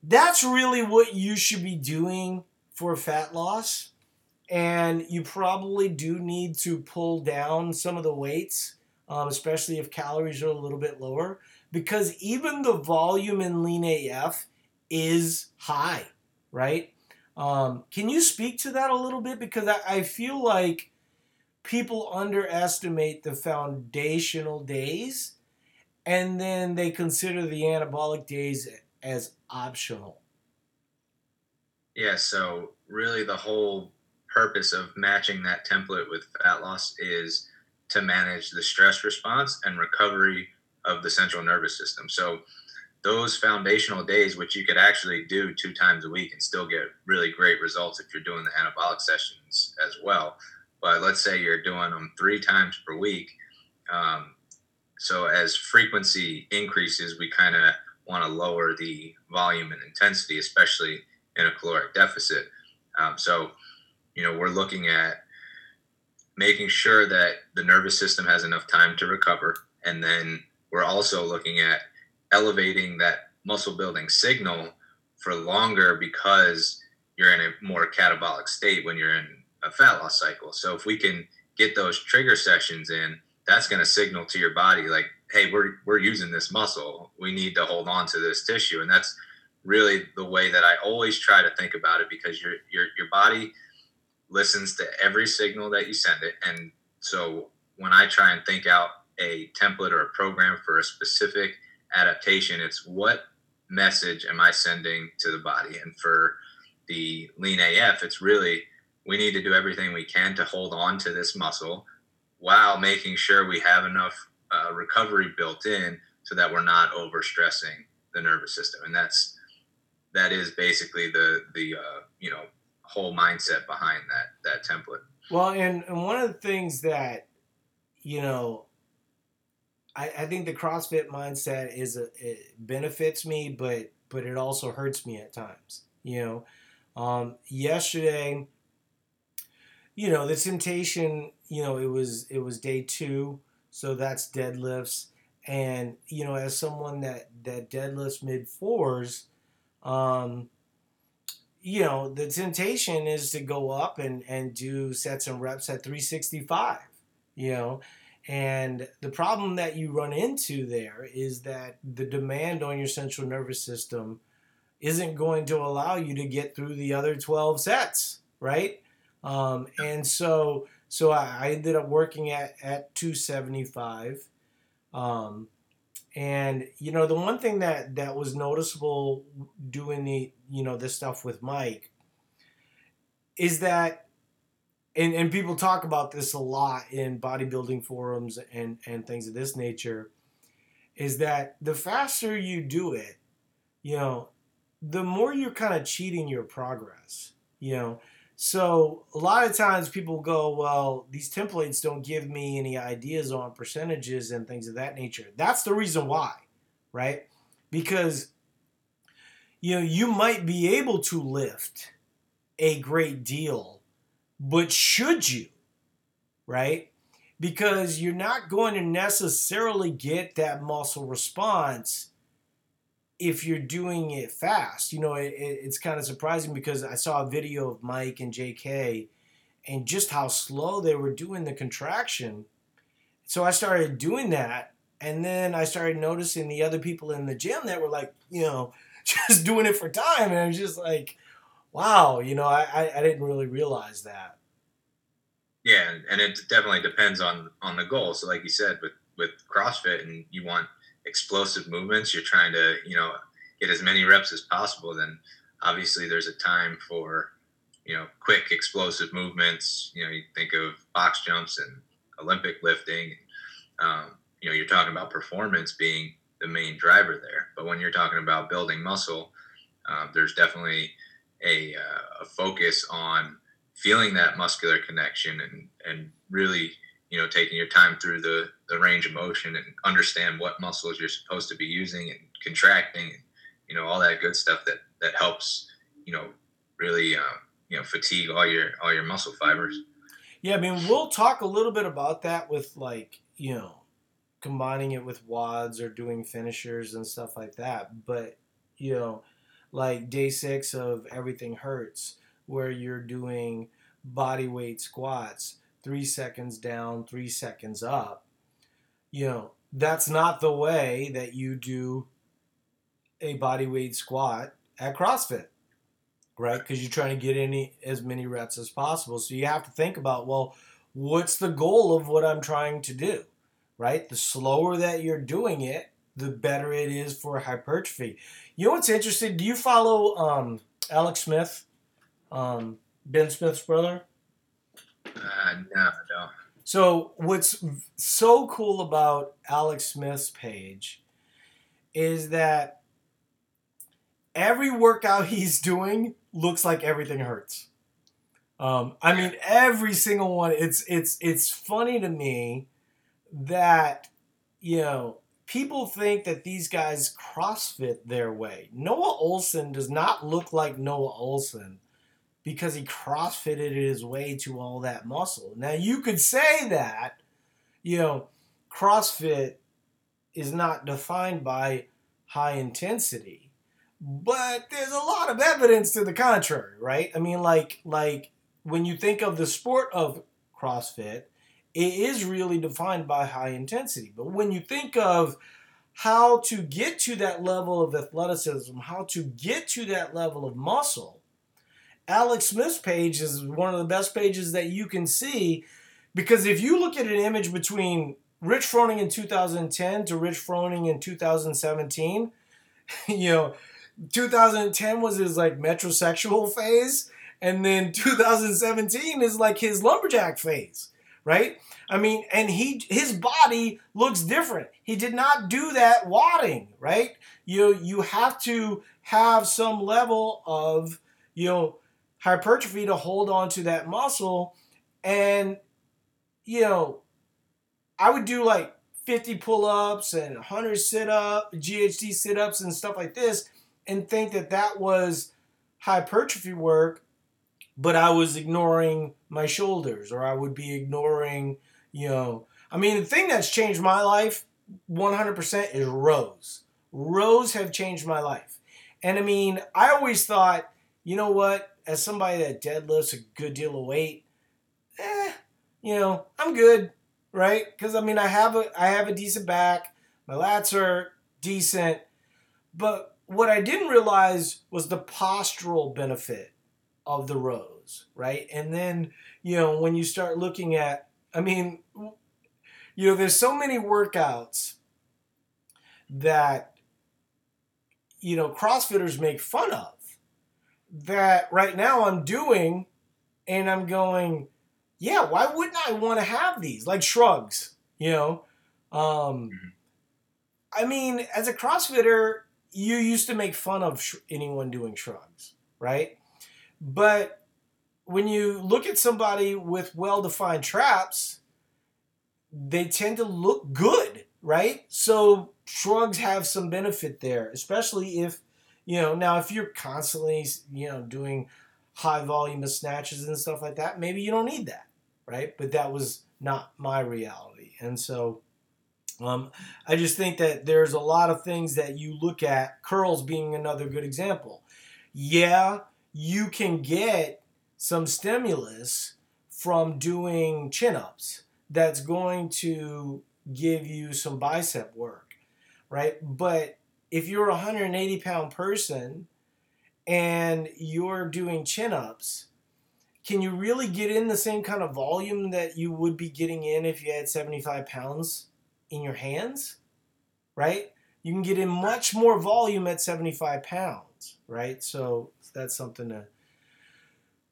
That's really what you should be doing for fat loss and you probably do need to pull down some of the weights, um, especially if calories are a little bit lower, because even the volume in Lean AF is high, right? Um, can you speak to that a little bit? Because I, I feel like people underestimate the foundational days and then they consider the anabolic days as optional. Yeah, so really the whole purpose of matching that template with fat loss is to manage the stress response and recovery of the central nervous system. So those foundational days, which you could actually do two times a week and still get really great results if you're doing the anabolic sessions as well. But let's say you're doing them three times per week. Um, So as frequency increases, we kind of want to lower the volume and intensity, especially in a caloric deficit. Um, so, you know, we're looking at making sure that the nervous system has enough time to recover. And then we're also looking at elevating that muscle building signal for longer because you're in a more catabolic state when you're in a fat loss cycle. So if we can get those trigger sessions in, that's going to signal to your body like, hey, we're we're using this muscle. We need to hold on to this tissue, and that's really the way that I always try to think about it because your your your body listens to every signal that you send it, and so when I try and think out a template or a program for a specific adaptation, it's what message am I sending to the body, and for the lean AF, it's really we need to do everything we can to hold on to this muscle while making sure we have enough uh, recovery built in so that we're not overstressing the nervous system. And that's that is basically the the uh, you know whole mindset behind that that template well and, and one of the things that you know I, I think the CrossFit mindset is a, it benefits me, but but it also hurts me at times. You know, um, yesterday, you know, the temptation, you know, it was it was day two, so that's deadlifts, and you know, as someone that that deadlifts mid fours, um, you know, the temptation is to go up and and do sets and reps at 365. You know, and the problem that you run into there is that the demand on your central nervous system isn't going to allow you to get through the other 12 sets, right? Um, and so, so I, I ended up working at, at 275. Um, and you know, the one thing that that was noticeable doing the you know this stuff with Mike is that and, and people talk about this a lot in bodybuilding forums and, and things of this nature is that the faster you do it, you know, the more you're kind of cheating your progress, you know. So a lot of times people go, well, these templates don't give me any ideas on percentages and things of that nature. That's the reason why, right? Because you know, you might be able to lift a great deal but should you? Right? Because you're not going to necessarily get that muscle response if you're doing it fast. You know, it, it, it's kind of surprising because I saw a video of Mike and JK and just how slow they were doing the contraction. So I started doing that. And then I started noticing the other people in the gym that were like, you know, (laughs) just doing it for time. And I was just like, wow, you know, I, I didn't really realize that. Yeah, and it definitely depends on on the goal. So, like you said, with with CrossFit, and you want explosive movements, you're trying to you know get as many reps as possible. Then obviously there's a time for you know quick explosive movements. You know, you think of box jumps and Olympic lifting. Um, you know, you're talking about performance being the main driver there. But when you're talking about building muscle, um, there's definitely a, uh, a focus on feeling that muscular connection and and really you know taking your time through the the range of motion and understand what muscles you're supposed to be using and contracting and you know all that good stuff that that helps you know really uh, you know fatigue all your all your muscle fibers. Yeah i mean we'll talk a little bit about that with like you know combining it with WODs or doing finishers and stuff like that. But you know like day six of everything hurts where you're doing body weight squats, three seconds down, three seconds up. You know, that's not the way that you do a body weight squat at CrossFit, right? Because you're trying to get any as many reps as possible. So you have to think about, well, what's the goal of what I'm trying to do, right? The slower that you're doing it, the better it is for hypertrophy. You know what's interesting? Do you follow um, Alex Smith? um, Ben Smith's brother? Uh, no, I don't. So what's so cool about Alex Smith's page is that every workout (laughs) he's doing looks like everything hurts. Um, I mean, every single one. It's it's it's funny to me that you know, people think that these guys CrossFit their way. Noah Ohlsen does not look like Noah Ohlsen because he CrossFitted his way to all that muscle. Now you could say that, you know, CrossFit is not defined by high intensity. But there's a lot of evidence to the contrary, right? I mean like like when you think of the sport of CrossFit, it is really defined by high intensity. But when you think of how to get to that level of athleticism, how to get to that level of muscle, Alex Smith's page is one of the best pages that you can see because if you look at an image between Rich Froning in 2010 to Rich Froning in 2017, (laughs) you know, 2010 was his like metrosexual phase, and then 2017 is like his lumberjack phase, right? I mean, and he his body looks different. He did not do that wadding, right? You you have to have some level of you know hypertrophy to hold on to that muscle, and you know, I would do like 50 pull-ups and 100 sit-up, GHD sit-ups and stuff like this, and think that that was hypertrophy work, but I was ignoring my shoulders, or I would be ignoring you know, I mean, the thing that's changed my life 100% is rows. Rows have changed my life. And I mean, I always thought, you know what, as somebody that deadlifts a good deal of weight, eh, you know, I'm good, right? Because I mean, I have a I have a decent back, my lats are decent, but what I didn't realize was the postural benefit of the rows, right? And then, you know, when you start looking at I mean, you know, there's so many workouts that, you know, CrossFitters make fun of that right now I'm doing and I'm going, yeah, why wouldn't I want to have these? Like shrugs, you know? Um, mm-hmm. I mean, as a CrossFitter, you used to make fun of sh- anyone doing shrugs, right? But when you look at somebody with well defined traps, they tend to look good, right? So shrugs have some benefit there, especially if, you know, now if you're constantly, you know, doing high volume of snatches and stuff like that, maybe you don't need that, right? But that was not my reality. And so um, I just think that there's a lot of things that you look at, curls being another good example. Yeah, you can get some stimulus from doing chin ups that's going to give you some bicep work, right? But if you're a 180 pound person and you're doing chin ups, can you really get in the same kind of volume that you would be getting in if you had 75 pounds in your hands, right? You can get in much more volume at 75 pounds, right? So that's something to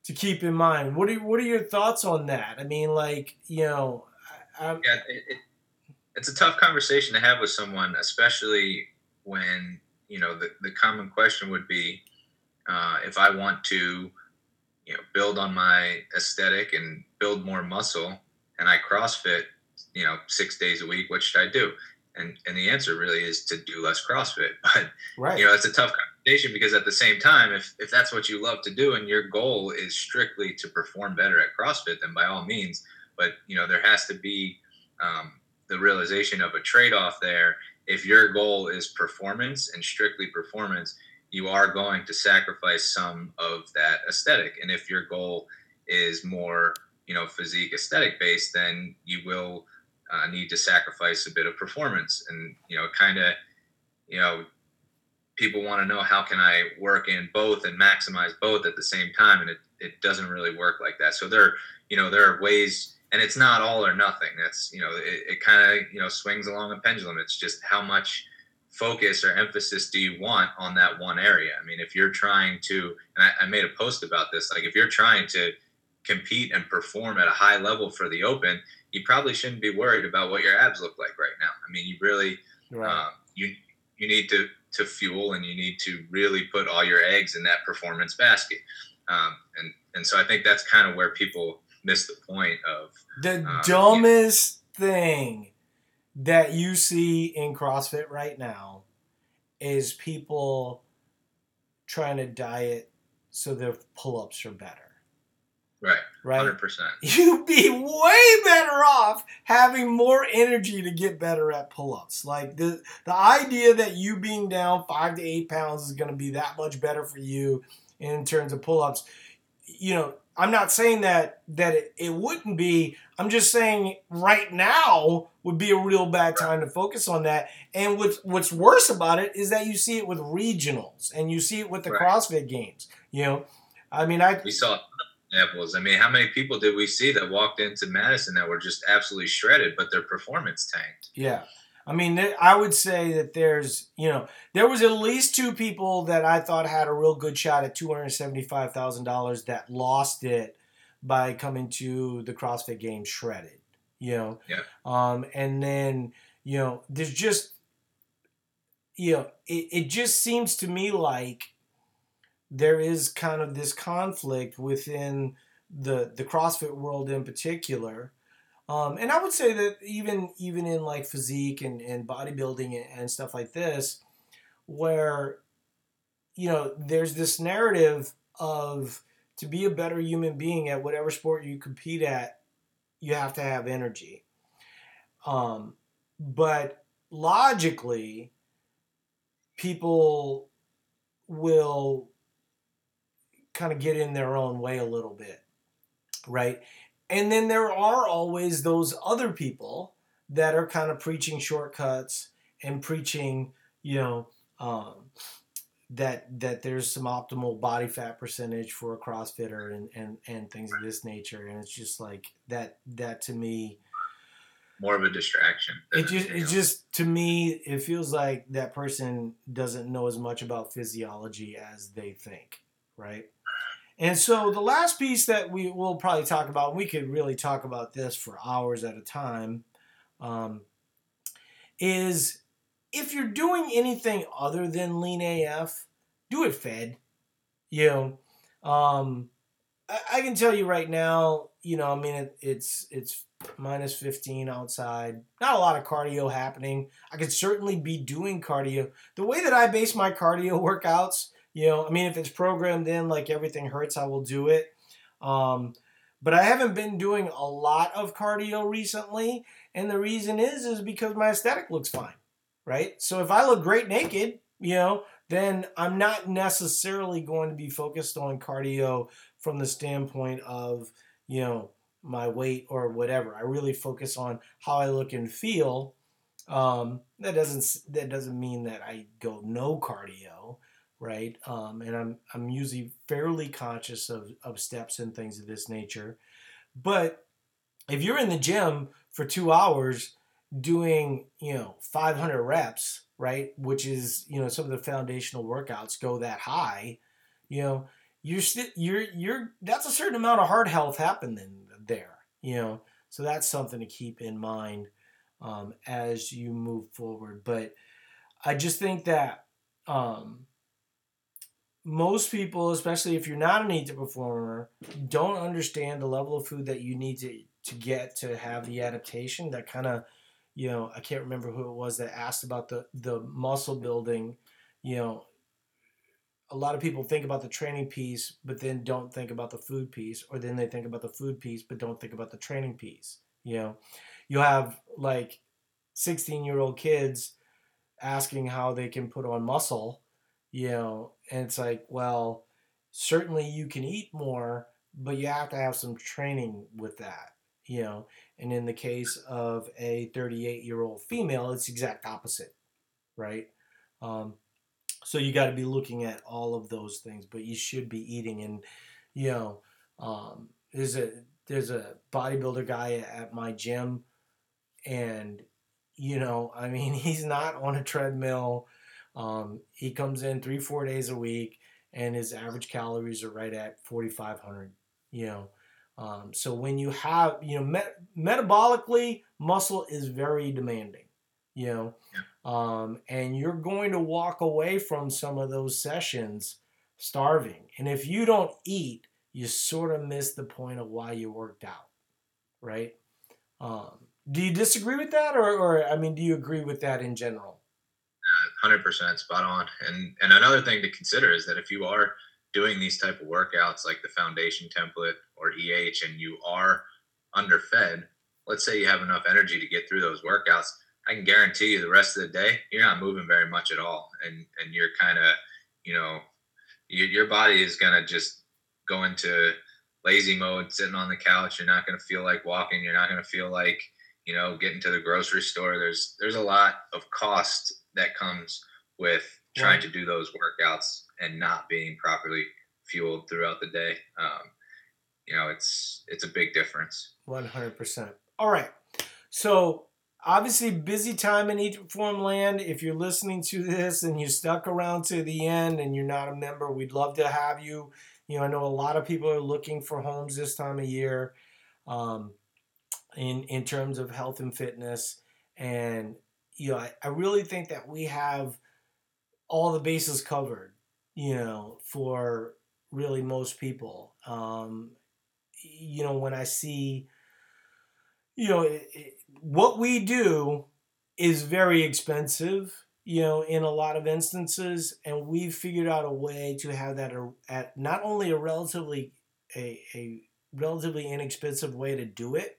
to keep in mind. What are what are your thoughts on that? I mean, like you know, I'm, yeah, it, it, it's a tough conversation to have with someone, especially when you know the the common question would be, uh, if I want to, you know, build on my aesthetic and build more muscle, and I CrossFit, you know, six days a week, what should I do? And and the answer really is to do less CrossFit. (laughs) But right. you know, it's a tough conversation because at the same time, if if that's what you love to do and your goal is strictly to perform better at CrossFit, then by all means. But you know, there has to be um, the realization of a trade-off there. If your goal is performance and strictly performance, you are going to sacrifice some of that aesthetic. And if your goal is more, you know, physique aesthetic based, then you will uh, need to sacrifice a bit of performance. And you know, kind of, you know, people want to know how can I work in both and maximize both at the same time, and it, it doesn't really work like that. So there, you know, there are ways, and it's not all or nothing. That's you know, it, it kind of you know swings along a pendulum. It's just how much focus or emphasis do you want on that one area? I mean, if you're trying to, and I, I made a post about this, like if you're trying to compete and perform at a high level for the open, you probably shouldn't be worried about what your abs look like right now. I mean, you really, right. um, you you need to to fuel and you need to really put all your eggs in that performance basket. Um, and and so I think that's kind of where people miss the point of the um, dumbest you know, thing that you see in CrossFit right now is people trying to diet so their pull-ups are better. Right. Right. Hundred percent. (laughs) You'd be way better off having more energy to get better at pull-ups. Like the the idea that you being down five to eight pounds is going to be that much better for you in terms of pull-ups. You know, I'm not saying that that it, it wouldn't be. I'm just saying right now would be a real bad time to focus on that. And what's what's worse about it is that you see it with regionals and you see it with the Right. CrossFit games. You know, I mean, I We saw examples. I mean, how many people did we see that walked into Madison that were just absolutely shredded, but their performance tanked? Yeah. I mean, I would say that there's, you know, there was at least two people that I thought had a real good shot at $275,000 that lost it by coming to the CrossFit Games shredded, you know. Yeah. Um, and then, you know, there's just, you know, it, it just seems to me like there is kind of this conflict within the the CrossFit world in particular um, and I would say that even even in like physique and, and bodybuilding and, stuff like this, where you know there's this narrative of to be a better human being at whatever sport you compete at, you have to have energy. Um, but logically, people will kind of get in their own way a little bit, right? And then there are always those other people that are kind of preaching shortcuts and preaching, you know, um, that that there's some optimal body fat percentage for a CrossFitter and and and things of this nature. And it's just like that. That to me, More of a distraction. it just it just to me it feels like that person doesn't know as much about physiology as they think right and so the last piece that we will probably talk about we could really talk about this for hours at a time um, is if you're doing anything other than lean af do it fed you know um, I, I can tell you right now you know i mean it, it's it's minus 15 outside. Not a lot of cardio happening. I could certainly be doing cardio. The way that I base my cardio workouts, you know, I mean, if it's programmed in like everything hurts, I will do it. Um, but I haven't been doing a lot of cardio recently. And the reason is, is because my aesthetic looks fine, right? So if I look great naked, you know, then I'm not necessarily going to be focused on cardio from the standpoint of, you know, my weight or whatever. I really focus on how I look and feel. Um, that doesn't that doesn't mean that I go no cardio, right? Um, and I'm I'm usually fairly conscious of of steps and things of this nature. But if you're in the gym for two hours doing you know 500 reps, right, which is you know some of the foundational workouts go that high, you know you're you're you're that's a certain amount of heart health happening there you know so that's something to keep in mind um, as you move forward but i just think that um, most people especially if you're not an elite performer don't understand the level of food that you need to to get to have the adaptation that kind of you know i can't remember who it was that asked about the the muscle building you know. A lot of people think about the training piece but then don't think about the food piece or then they think about the food piece but don't think about the training piece you know. You have like 16 year old kids asking how they can put on muscle you know and it's like well certainly you can eat more but you have to have some training with that you know? And in the case of a 38 year old female it's exact opposite right? Um, so you got to be looking at all of those things but you should be eating and you know um, there's a there's a bodybuilder guy at my gym and you know i mean (laughs) he's not on a treadmill um, he comes in three four days a week and his average calories are right at 4500 you know um, so when you have you know met- metabolically muscle is very demanding you know um, and you're going to walk away from some of those sessions starving. And if you don't eat, you sort of miss the point of why you worked out, right? Um, Do you disagree with that, or, or I mean, do you agree with that in general? Hundred percent spot on. And and another thing to consider is that if you are doing these type of workouts like the foundation template or EH, and you are underfed, let's say you have enough energy to get through those workouts, I can guarantee you the rest of the day you're not moving very much at all, and and you're kind of, you know, you, your body is gonna just go into lazy mode, sitting on the couch. You're not gonna feel like walking. You're not gonna feel like you know getting to the grocery store. There's there's a lot of cost that comes with trying to do those workouts and not being properly fueled throughout the day. Um, you know, it's it's a big difference. One hundred percent. All right, so obviously busy time in Eat to Perform Land. If you're listening to this and you stuck around to the end and you're not a member, we'd love to have you. You know, I know a lot of people are looking for homes this time of year, um, in in terms of health and fitness, and you know, I, I really think that we have all the bases covered. You know, for really most people. Um, you know, when I see you know, it, it, what we do is very expensive, you know, in a lot of instances, and we've figured out a way to have that at not only a relatively a, a relatively inexpensive way to do it,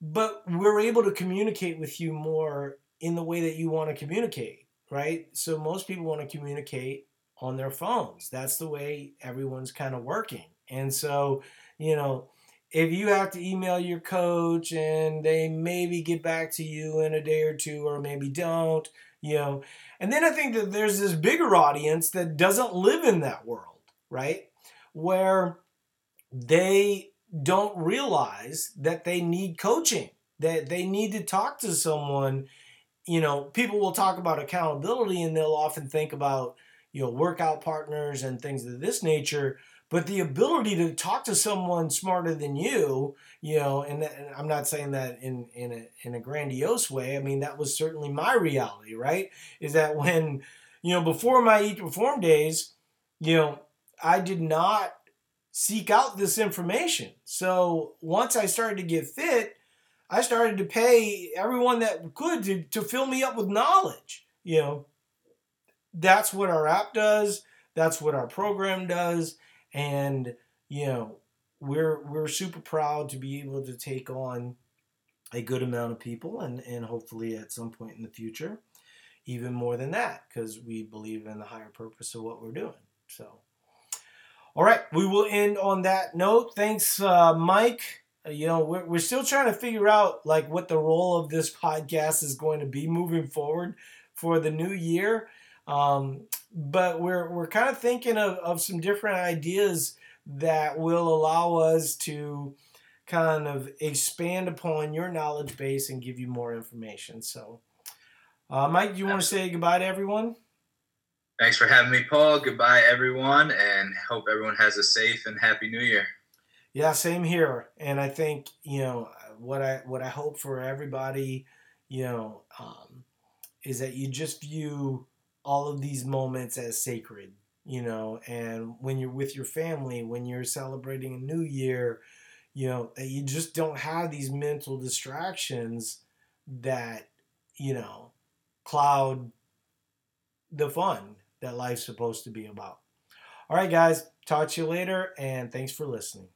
but we're able to communicate with you more in the way that you want to communicate, right? So most people want to communicate on their phones. That's the way everyone's kind of working. And so, you know, if you have to email your coach and they maybe get back to you in a day or two or maybe don't, you know. And then I think that there's this bigger audience that doesn't live in that world, right? Where they don't realize that they need coaching, that they need to talk to someone. You know, people will talk about accountability and they'll often think about, you know, workout partners and things of this nature but the ability to talk to someone smarter than you, you know, and, and, I'm not saying that in in a in a grandiose way. I mean, that was certainly my reality, right? Is that when, you know, before my Eat to Perform days, you know, I did not seek out this information. So once I started to get fit, I started to pay everyone that could to, to fill me up with knowledge. You know, that's what our app does. That's what our program does and you know we're we're super proud to be able to take on a good amount of people and and hopefully at some point in the future even more than that because we believe in the higher purpose of what we're doing so all right we will end on that note thanks uh, mike you know we're, we're still trying to figure out like what the role of this podcast is going to be moving forward for the new year um, but we're we're kind of thinking of, of some different ideas that will allow us to kind of expand upon your knowledge base and give you more information. So, uh, Mike, do you want to say goodbye to everyone? Thanks for having me, Paul. Goodbye, everyone, and hope everyone has a safe and happy New Year. Yeah, same here. And I think you know what I what I hope for everybody, you know, um, is that you just view all of these moments as sacred, you know, and when you're with your family, when you're celebrating a new year, you know, that you just don't have these mental distractions that, you know, cloud the fun that life's supposed to be about. All right, guys, talk to you later, and thanks for listening.